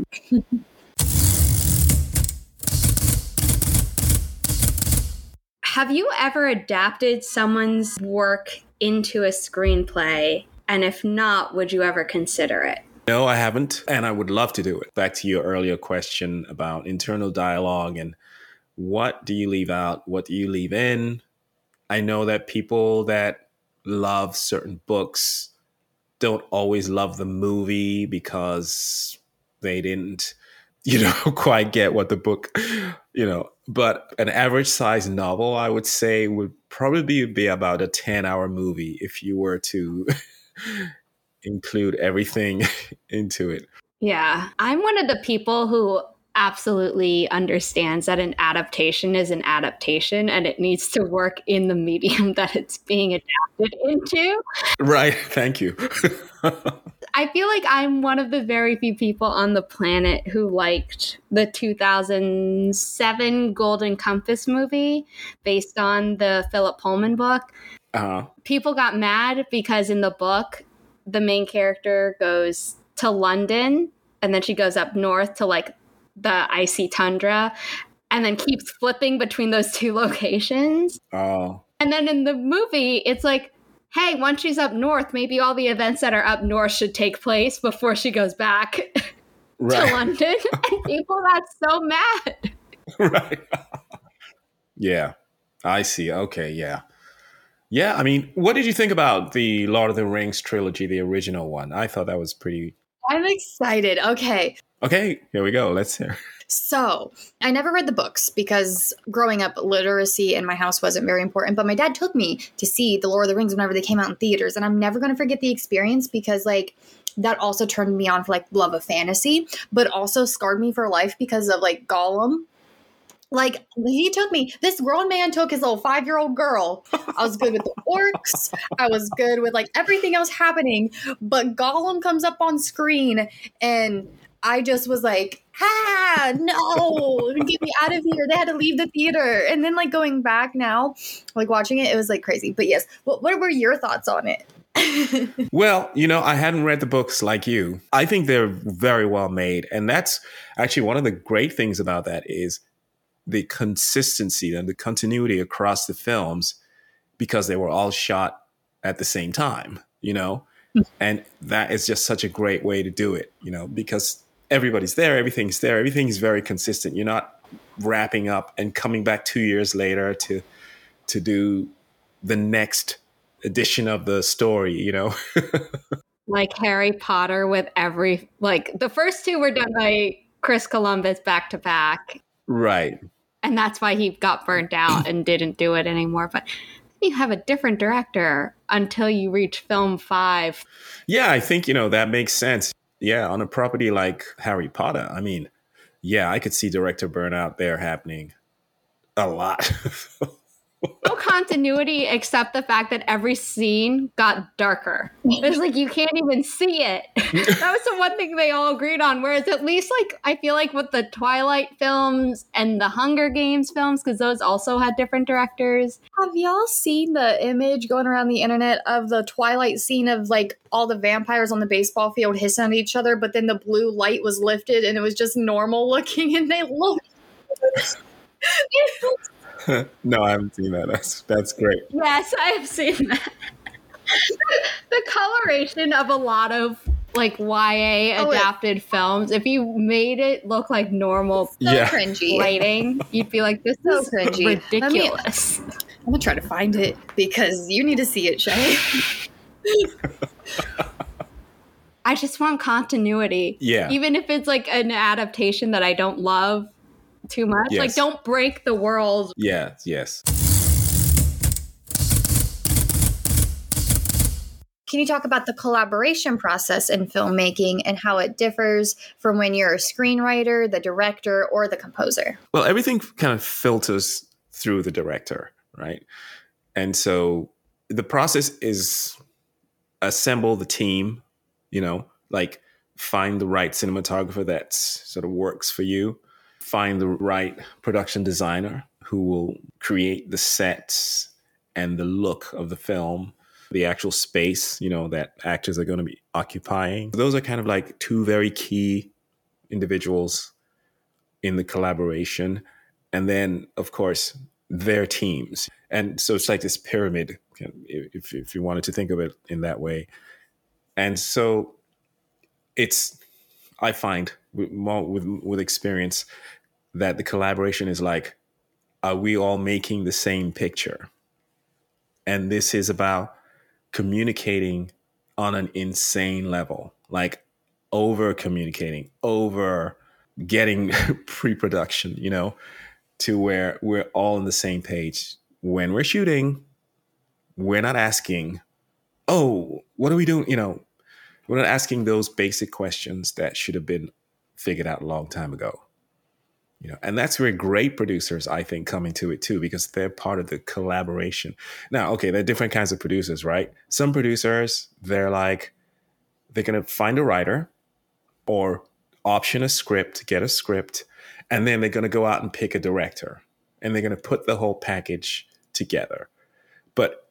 Have you ever adapted someone's work into a screenplay? And if not, would you ever consider it? No, I haven't. And I would love to do it. Back to your earlier question about internal dialogue and what do you leave out? What do you leave in? I know that people that love certain books don't always love the movie because they didn't, you know, quite get what the book, you know. But an average size novel, I would say, would probably be about a 10 hour movie if you were to include everything into it. Yeah. I'm one of the people who absolutely understands that an adaptation is an adaptation and it needs to work in the medium that it's being adapted into. Right. Thank you. I feel like I'm one of the very few people on the planet who liked the 2007 Golden Compass movie based on the Philip Pullman book. Uh-huh. People got mad because in the book, the main character goes to London and then she goes up north to like the icy tundra and then keeps flipping between those two locations. Oh. And then in the movie, it's like, hey, once she's up north, maybe all the events that are up north should take place before she goes back Right. to London. and people got so mad. right. yeah. I see. Okay. Yeah. Yeah. I mean, what did you think about the Lord of the Rings trilogy, the original one? I thought that was pretty. I'm excited. Okay. Okay. Here we go. Let's hear. So, I never read the books because growing up, literacy in my house wasn't very important. But my dad took me to see The Lord of the Rings whenever they came out in theaters. And I'm never going to forget the experience because, like, that also turned me on for like love of fantasy, but also scarred me for life because of like Gollum. Like he took me, this grown man took his little five year old girl. I was good with the orcs. I was good with like everything else happening. But Gollum comes up on screen and I just was like, ah, no, get me out of here. They had to leave the theater. And then, like, going back now, like watching it, it was like crazy. But yes, what, what were your thoughts on it? Well, you know, I hadn't read the books like you. I think they're very well made. And that's actually one of the great things about that is the consistency and the continuity across the films because they were all shot at the same time, you know? Mm-hmm. and that is just such a great way to do it, you know, because everybody's there, everything's there, everything's very consistent. You're not wrapping up and coming back 2 years later to to do the next edition of the story, you know? like Harry Potter with every like the first two were done by Chris Columbus back to back. Right. And that's why he got burnt out and didn't do it anymore. But you have a different director until you reach film five. Yeah, I think, you know, that makes sense. Yeah, on a property like Harry Potter, I mean, yeah, I could see director burnout there happening a lot. no continuity except the fact that every scene got darker. It's like you can't even see it. that was the one thing they all agreed on. Whereas at least like I feel like with the Twilight films and the Hunger Games films, because those also had different directors. Have y'all seen the image going around the internet of the Twilight scene of like all the vampires on the baseball field hissing at each other, but then the blue light was lifted and it was just normal looking and they looked no, I haven't seen that. That's that's great. Yes, I have seen that. the coloration of a lot of like YA oh, adapted it, films. If you made it look like normal so yeah. cringy lighting, you'd be like, "This so is cringy. ridiculous." Me, I'm gonna try to find it because you need to see it, Shay. I just want continuity. Yeah. Even if it's like an adaptation that I don't love, too much. Yes. Like, don't break the world. Yeah, yes. Can you talk about the collaboration process in filmmaking and how it differs from when you're a screenwriter, the director, or the composer? Well, everything kind of filters through the director, right? And so the process is assemble the team, you know, like find the right cinematographer that sort of works for you find the right production designer who will create the sets and the look of the film, the actual space, you know, that actors are going to be occupying. Those are kind of like two very key individuals in the collaboration. And then, of course, their teams. And so it's like this pyramid, if, if you wanted to think of it in that way. And so it's, I find with, with, with experience that the collaboration is like, are we all making the same picture? And this is about communicating on an insane level, like over communicating, over getting pre production, you know, to where we're all on the same page. When we're shooting, we're not asking, oh, what are we doing? You know, we're not asking those basic questions that should have been figured out a long time ago you know and that's where great producers i think come into it too because they're part of the collaboration. Now okay there are different kinds of producers right? Some producers they're like they're going to find a writer or option a script get a script and then they're going to go out and pick a director and they're going to put the whole package together. But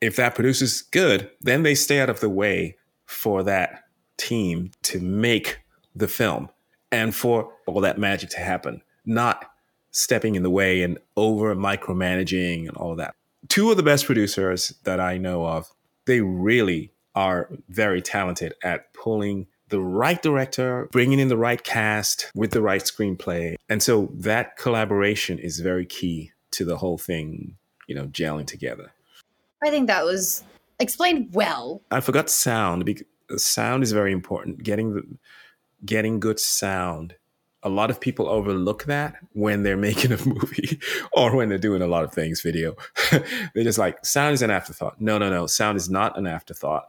if that producer's good then they stay out of the way for that team to make the film and for all that magic to happen not stepping in the way and over micromanaging and all that. Two of the best producers that I know of, they really are very talented at pulling the right director, bringing in the right cast with the right screenplay. And so that collaboration is very key to the whole thing, you know, gelling together. I think that was explained well. I forgot sound because sound is very important. Getting the getting good sound a lot of people overlook that when they're making a movie or when they're doing a lot of things video. they're just like, sound is an afterthought. No, no, no. Sound is not an afterthought.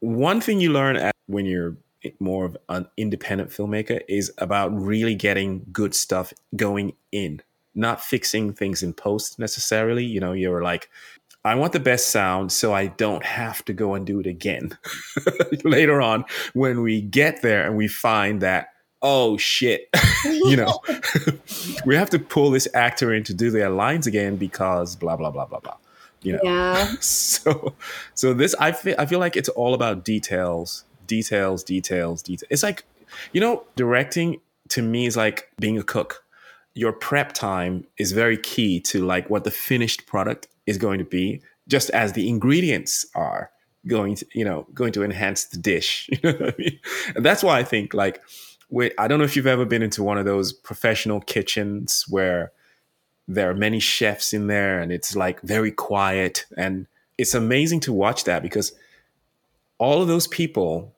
One thing you learn when you're more of an independent filmmaker is about really getting good stuff going in, not fixing things in post necessarily. You know, you're like, I want the best sound so I don't have to go and do it again later on when we get there and we find that oh shit you know we have to pull this actor in to do their lines again because blah blah blah blah blah you know yeah so so this i feel i feel like it's all about details details details details it's like you know directing to me is like being a cook your prep time is very key to like what the finished product is going to be, just as the ingredients are going to, you know, going to enhance the dish. You know what I mean? And that's why I think like I don't know if you've ever been into one of those professional kitchens where there are many chefs in there and it's like very quiet and it's amazing to watch that because all of those people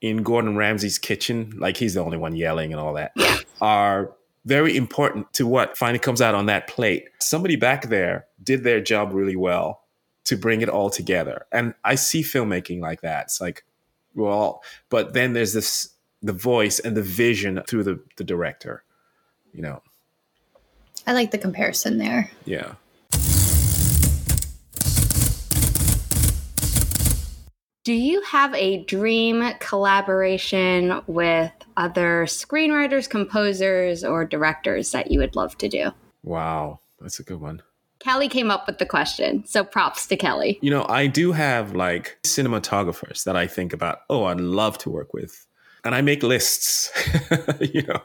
in Gordon Ramsay's kitchen, like he's the only one yelling and all that, are very important to what finally comes out on that plate. Somebody back there did their job really well to bring it all together. And I see filmmaking like that. It's like, well, but then there's this the voice and the vision through the, the director, you know. I like the comparison there. Yeah. Do you have a dream collaboration with other screenwriters, composers, or directors that you would love to do? Wow, that's a good one. Kelly came up with the question, so props to Kelly. You know, I do have like cinematographers that I think about, oh, I'd love to work with. And I make lists, you know,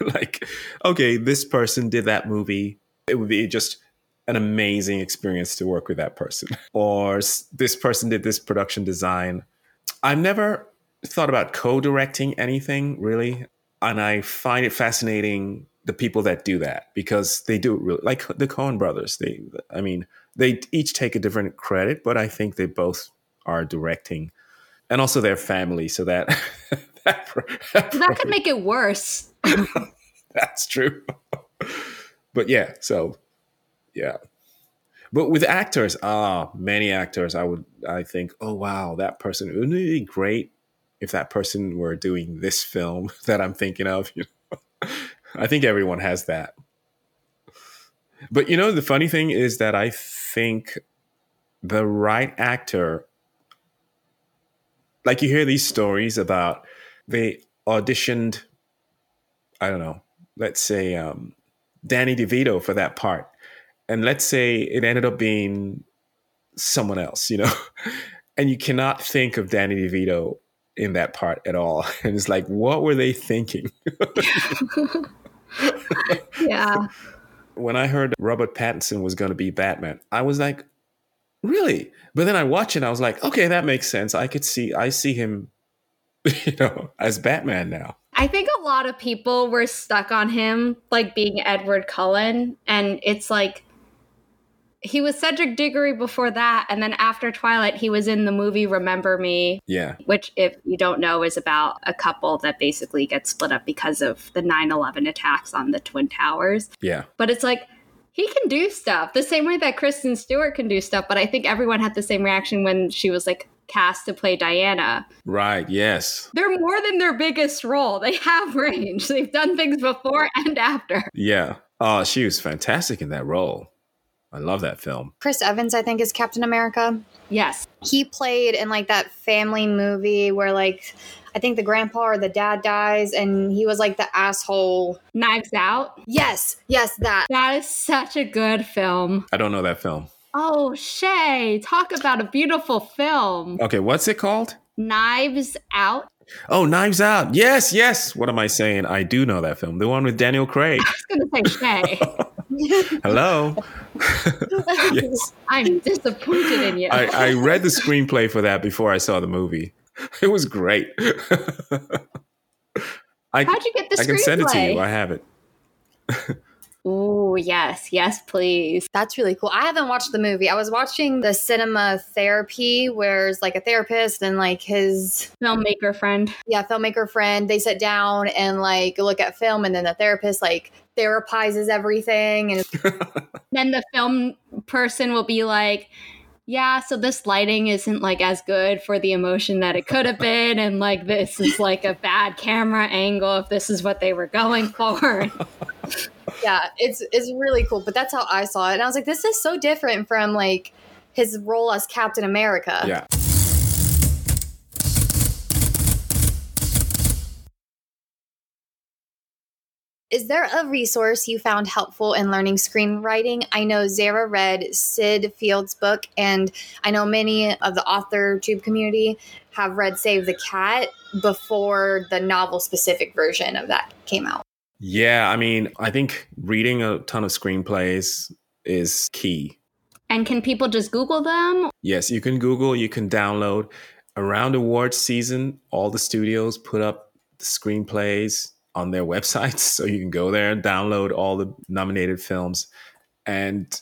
like, okay, this person did that movie. It would be just an amazing experience to work with that person. Or this person did this production design. I've never thought about co directing anything really. And I find it fascinating the people that do that because they do it really like the Coen brothers. They, I mean, they each take a different credit, but I think they both are directing and also their family. So that, that, could make it worse. that's true. but yeah, so yeah. But with actors, ah, many actors, I would, I think, oh wow, that person. Wouldn't it be great if that person were doing this film that I'm thinking of? You know, I think everyone has that. But you know, the funny thing is that I think the right actor, like you hear these stories about they auditioned, I don't know, let's say um, Danny DeVito for that part and let's say it ended up being someone else, you know, and you cannot think of Danny DeVito in that part at all. And it's like, what were they thinking? yeah. When I heard Robert Pattinson was going to be Batman, I was like, really? But then I watched it, I was like, okay, that makes sense. I could see, I see him, you know, as Batman now. I think a lot of people were stuck on him, like being Edward Cullen. And it's like, he was Cedric Diggory before that, and then after Twilight, he was in the movie Remember Me. Yeah. Which, if you don't know, is about a couple that basically gets split up because of the 9 11 attacks on the Twin Towers. Yeah. But it's like, he can do stuff the same way that Kristen Stewart can do stuff, but I think everyone had the same reaction when she was like cast to play Diana. Right, yes. They're more than their biggest role. They have range. They've done things before and after. Yeah. Oh, she was fantastic in that role. I love that film. Chris Evans, I think, is Captain America. Yes. He played in like that family movie where like I think the grandpa or the dad dies and he was like the asshole. Knives Out? Yes. Yes, that. That is such a good film. I don't know that film. Oh, Shay, talk about a beautiful film. Okay, what's it called? Knives Out. Oh, Knives Out. Yes, yes. What am I saying? I do know that film. The one with Daniel Craig. I was going to say Shay. Hello. yes. I'm disappointed in you. I, I read the screenplay for that before I saw the movie. It was great. I, How'd you get the screenplay? I can send it to you. I have it. Oh, yes. Yes, please. That's really cool. I haven't watched the movie. I was watching the cinema therapy where it's like a therapist and like his filmmaker friend. Yeah, filmmaker friend. They sit down and like look at film and then the therapist like therapizes everything and then the film person will be like yeah, so this lighting isn't like as good for the emotion that it could have been. And like, this is like a bad camera angle if this is what they were going for. yeah, it's, it's really cool. But that's how I saw it. And I was like, this is so different from like his role as Captain America. Yeah. Is there a resource you found helpful in learning screenwriting? I know Zara read Syd Field's book, and I know many of the author tube community have read Save the Cat before the novel specific version of that came out. Yeah, I mean, I think reading a ton of screenplays is key. And can people just Google them? Yes, you can Google, you can download. Around awards season, all the studios put up the screenplays on their websites. So you can go there and download all the nominated films. And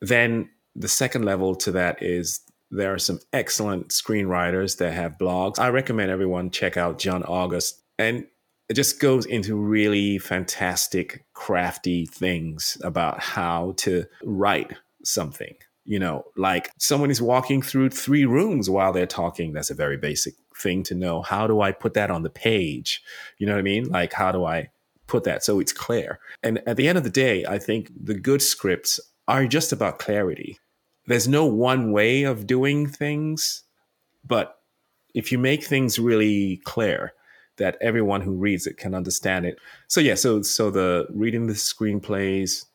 then the second level to that is there are some excellent screenwriters that have blogs. I recommend everyone check out John August. And it just goes into really fantastic, crafty things about how to write something. You know, like someone is walking through three rooms while they're talking. That's a very basic thing to know. How do I put that on the page? You know what I mean? Like, how do I put that so it's clear? And at the end of the day, I think the good scripts are just about clarity. There's no one way of doing things, but if you make things really clear, that everyone who reads it can understand it. So yeah, so so the reading the screenplays,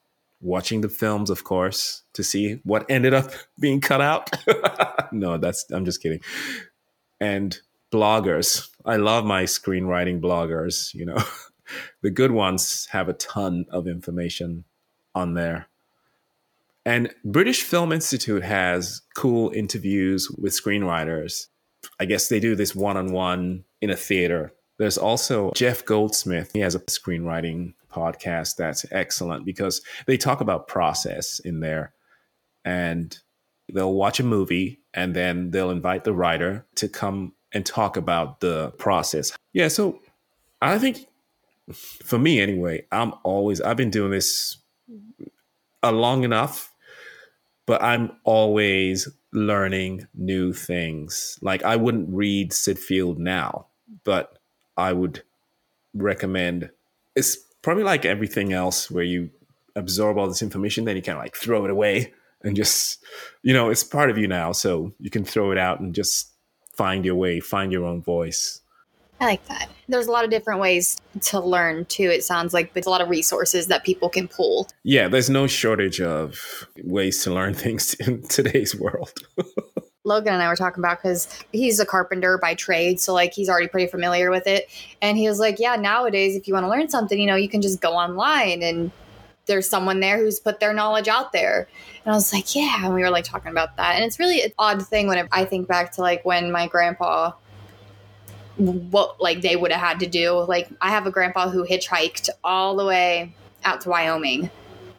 watching the films, of course, to see what ended up being cut out. no, that's I'm just kidding. And bloggers. I love my screenwriting bloggers, you know. the good ones have a ton of information on there. And British Film Institute has cool interviews with screenwriters. I guess they do this one on one in a theater. There's also Jeff Goldsmith. He has a screenwriting podcast that's excellent because they talk about process in there. And they'll watch a movie and then they'll invite the writer to come and talk about the process. Yeah, so I think for me anyway, I'm always I've been doing this a long enough, but I'm always learning new things. Like I wouldn't read Syd Field now, but I would recommend it's probably like everything else where you absorb all this information, then you kind of like throw it away and just you know, it's part of you now. So you can throw it out and just find your way, find your own voice. I like that. There's a lot of different ways to learn too. It sounds like there's a lot of resources that people can pull. Yeah, there's no shortage of ways to learn things in today's world. Logan and I were talking about because he's a carpenter by trade, so like he's already pretty familiar with it. And he was like, "Yeah, nowadays if you want to learn something, you know, you can just go online and there's someone there who's put their knowledge out there. And I was like, yeah. And we were like talking about that. And it's really an odd thing when I think back to like when my grandpa, what like they would have had to do. Like I have a grandpa who hitchhiked all the way out to Wyoming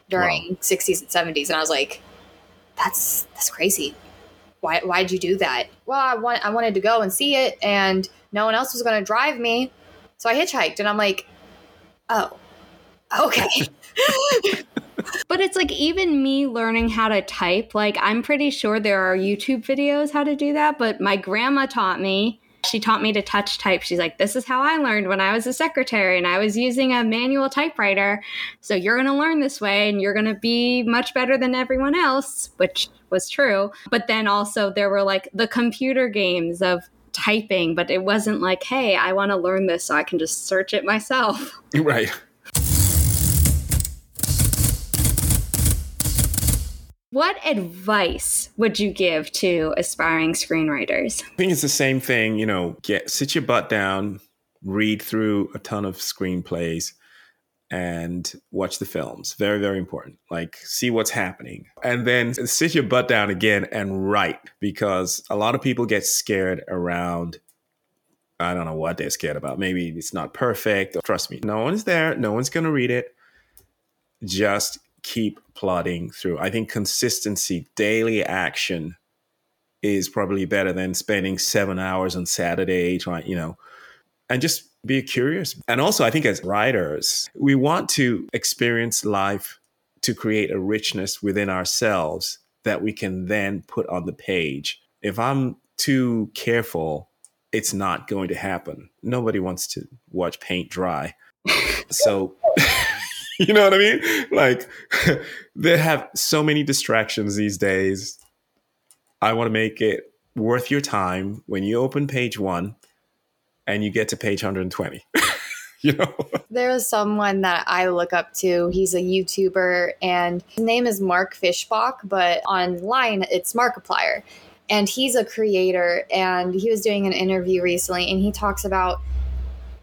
during wow. 60s and 70s. And I was like, that's, that's crazy. Why, why'd you do that? Well, I want, I wanted to go and see it and no one else was going to drive me. So I hitchhiked and I'm like, oh, okay. but it's like even me learning how to type, like I'm pretty sure there are YouTube videos how to do that, but my grandma taught me. She taught me to touch type. She's like, This is how I learned when I was a secretary and I was using a manual typewriter. So you're going to learn this way and you're going to be much better than everyone else, which was true. But then also there were like the computer games of typing, but it wasn't like, Hey, I want to learn this so I can just search it myself. Right. What advice would you give to aspiring screenwriters? I think it's the same thing, you know, get sit your butt down, read through a ton of screenplays and watch the films. Very, very important. Like, see what's happening. And then sit your butt down again and write because a lot of people get scared around. I don't know what they're scared about. Maybe it's not perfect. Trust me, no one's there. No one's going to read it. Just keep plodding through. I think consistency, daily action is probably better than spending seven hours on Saturday trying, you know, and just be curious. And also, I think as writers, we want to experience life to create a richness within ourselves that we can then put on the page. If I'm too careful, it's not going to happen. Nobody wants to watch paint dry. so you know what I mean? Like they have so many distractions these days. I want to make it worth your time when you open page one and you get to page 120. you know? There's someone that I look up to. He's a YouTuber and his name is Mark Fischbach, but online it's Markiplier. And he's a creator and he was doing an interview recently and he talks about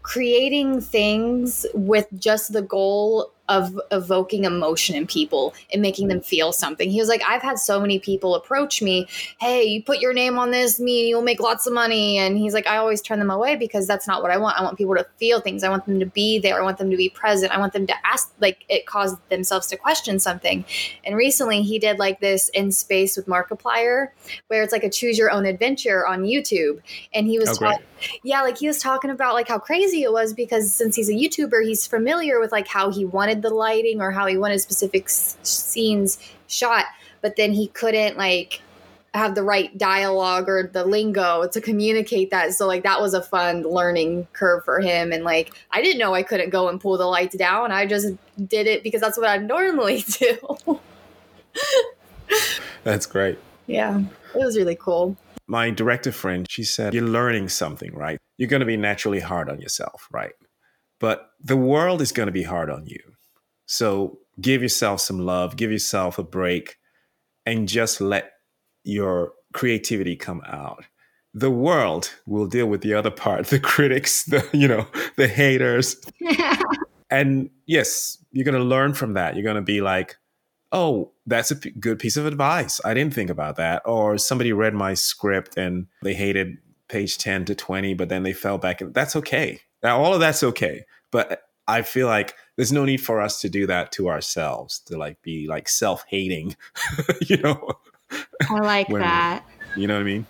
creating things with just the goal of evoking emotion in people and making them feel something. He was like, I've had so many people approach me, hey, you put your name on this, me, you'll make lots of money. And he's like, I always turn them away because that's not what I want. I want people to feel things. I want them to be there. I want them to be present. I want them to ask, like, it caused themselves to question something. And recently he did like this in space with Markiplier, where it's like a choose your own adventure on YouTube. And he was, Oh, ta- yeah, like he was talking about like how crazy it was because since he's a YouTuber, he's familiar with like how he wanted the lighting or how he wanted specific s- scenes shot, but then he couldn't like have the right dialogue or the lingo to communicate that. So like that was a fun learning curve for him and like I didn't know I couldn't go and pull the lights down. I just did it because that's what I normally do. That's great. yeah. It was really cool. My director friend, she said, You're learning something, right? You're going to be naturally hard on yourself, right? But the world is going to be hard on you. So give yourself some love, give yourself a break, and just let your creativity come out. The world will deal with the other part, the critics, the you know, the haters. And yes, you're going to learn from that. You're going to be like, oh, that's a p- good piece of advice. I didn't think about that. Or somebody read my script and they hated page 10 to 20, but then they fell back. And that's okay. Now, all of that's okay. But I feel like there's no need for us to do that to ourselves, to like be like self hating, you know? I like When- that. You know what I mean?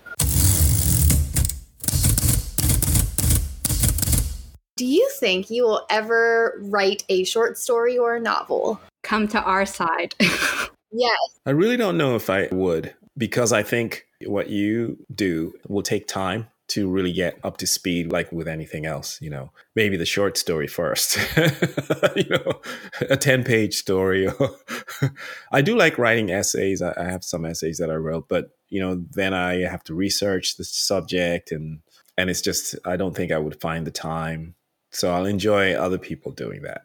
Do you think you will ever write a short story or a novel? Come to our side. Yes. I really don't know if I would because I think what you do will take time to really get up to speed, like with anything else. You know, maybe the short story first, you know, a 10 page story. I do like writing essays. I have some essays that I wrote, but, you know, then I have to research the subject and, and it's just, I don't think I would find the time. So I'll enjoy other people doing that.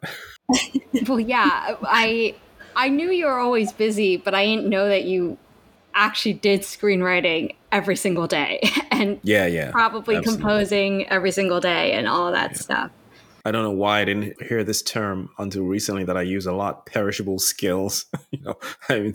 well, yeah, I I knew you were always busy, but I didn't know that you actually did screenwriting every single day and Yeah, yeah. probably absolutely. composing every single day and all that stuff. I don't know why I didn't hear this term until recently that I use a lot perishable skills, you know, I mean,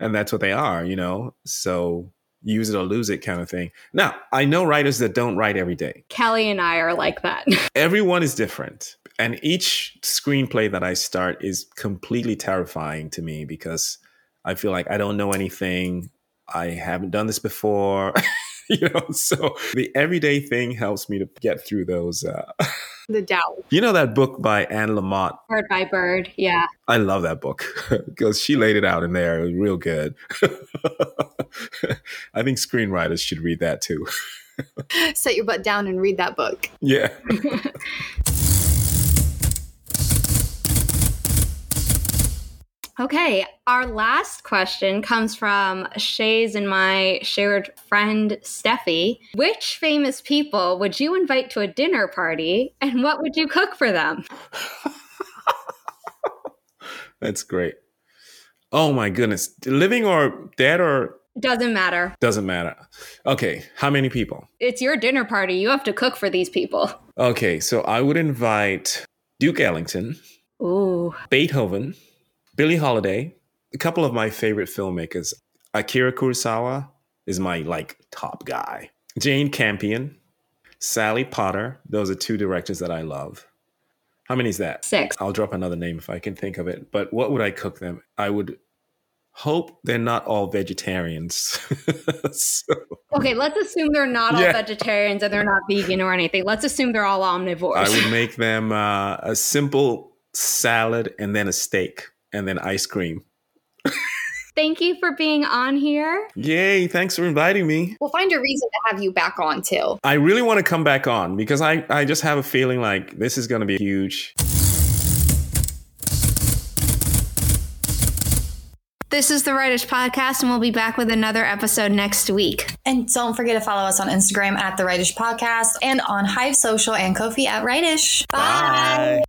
and that's what they are, you know, so use it or lose it kind of thing. Now, I know writers that don't write every day. Kelly and I are like that. Everyone is different. And each screenplay that I start is completely terrifying to me because I feel like I don't know anything. I haven't done this before. you know, so the everyday thing helps me to get through those. Uh, The doubt. you know that book by Anne Lamott Bird by bird. Yeah. I love that book because she laid it out in there. It was real good. I think screenwriters should read that too. Set your butt down and read that book. Yeah. Okay, our last question comes from Shay's and my shared friend Steffi. Which famous people would you invite to a dinner party and what would you cook for them? That's great. Oh my goodness. Living or dead or Doesn't matter. doesn't matter. Okay. How many people? It's your dinner party. You have to cook for these people. Okay. So I would invite Duke Ellington, Ooh. Beethoven, Billie Holiday, a couple of my favorite filmmakers. Akira Kurosawa is my like top guy. Jane Campion, Sally Potter. Those are two directors that I love. How many is that? Six. I'll drop another name if I can think of it. But what would I cook them? I would hope they're not all vegetarians. so, Okay, let's assume they're not all vegetarians and they're not vegan or anything. Let's assume they're all omnivores. I would make them uh, a simple salad and then a steak and then ice cream. Thank you for being on here. Yay, thanks for inviting me. We'll find a reason to have you back on too. I really want to come back on because I, I just have a feeling like this is going to be huge. This is the Writish Podcast, and we'll be back with another episode next week. And don't forget to follow us on Instagram at The Writish Podcast and on Hive Social and Ko-fi at Writish. Bye. Bye.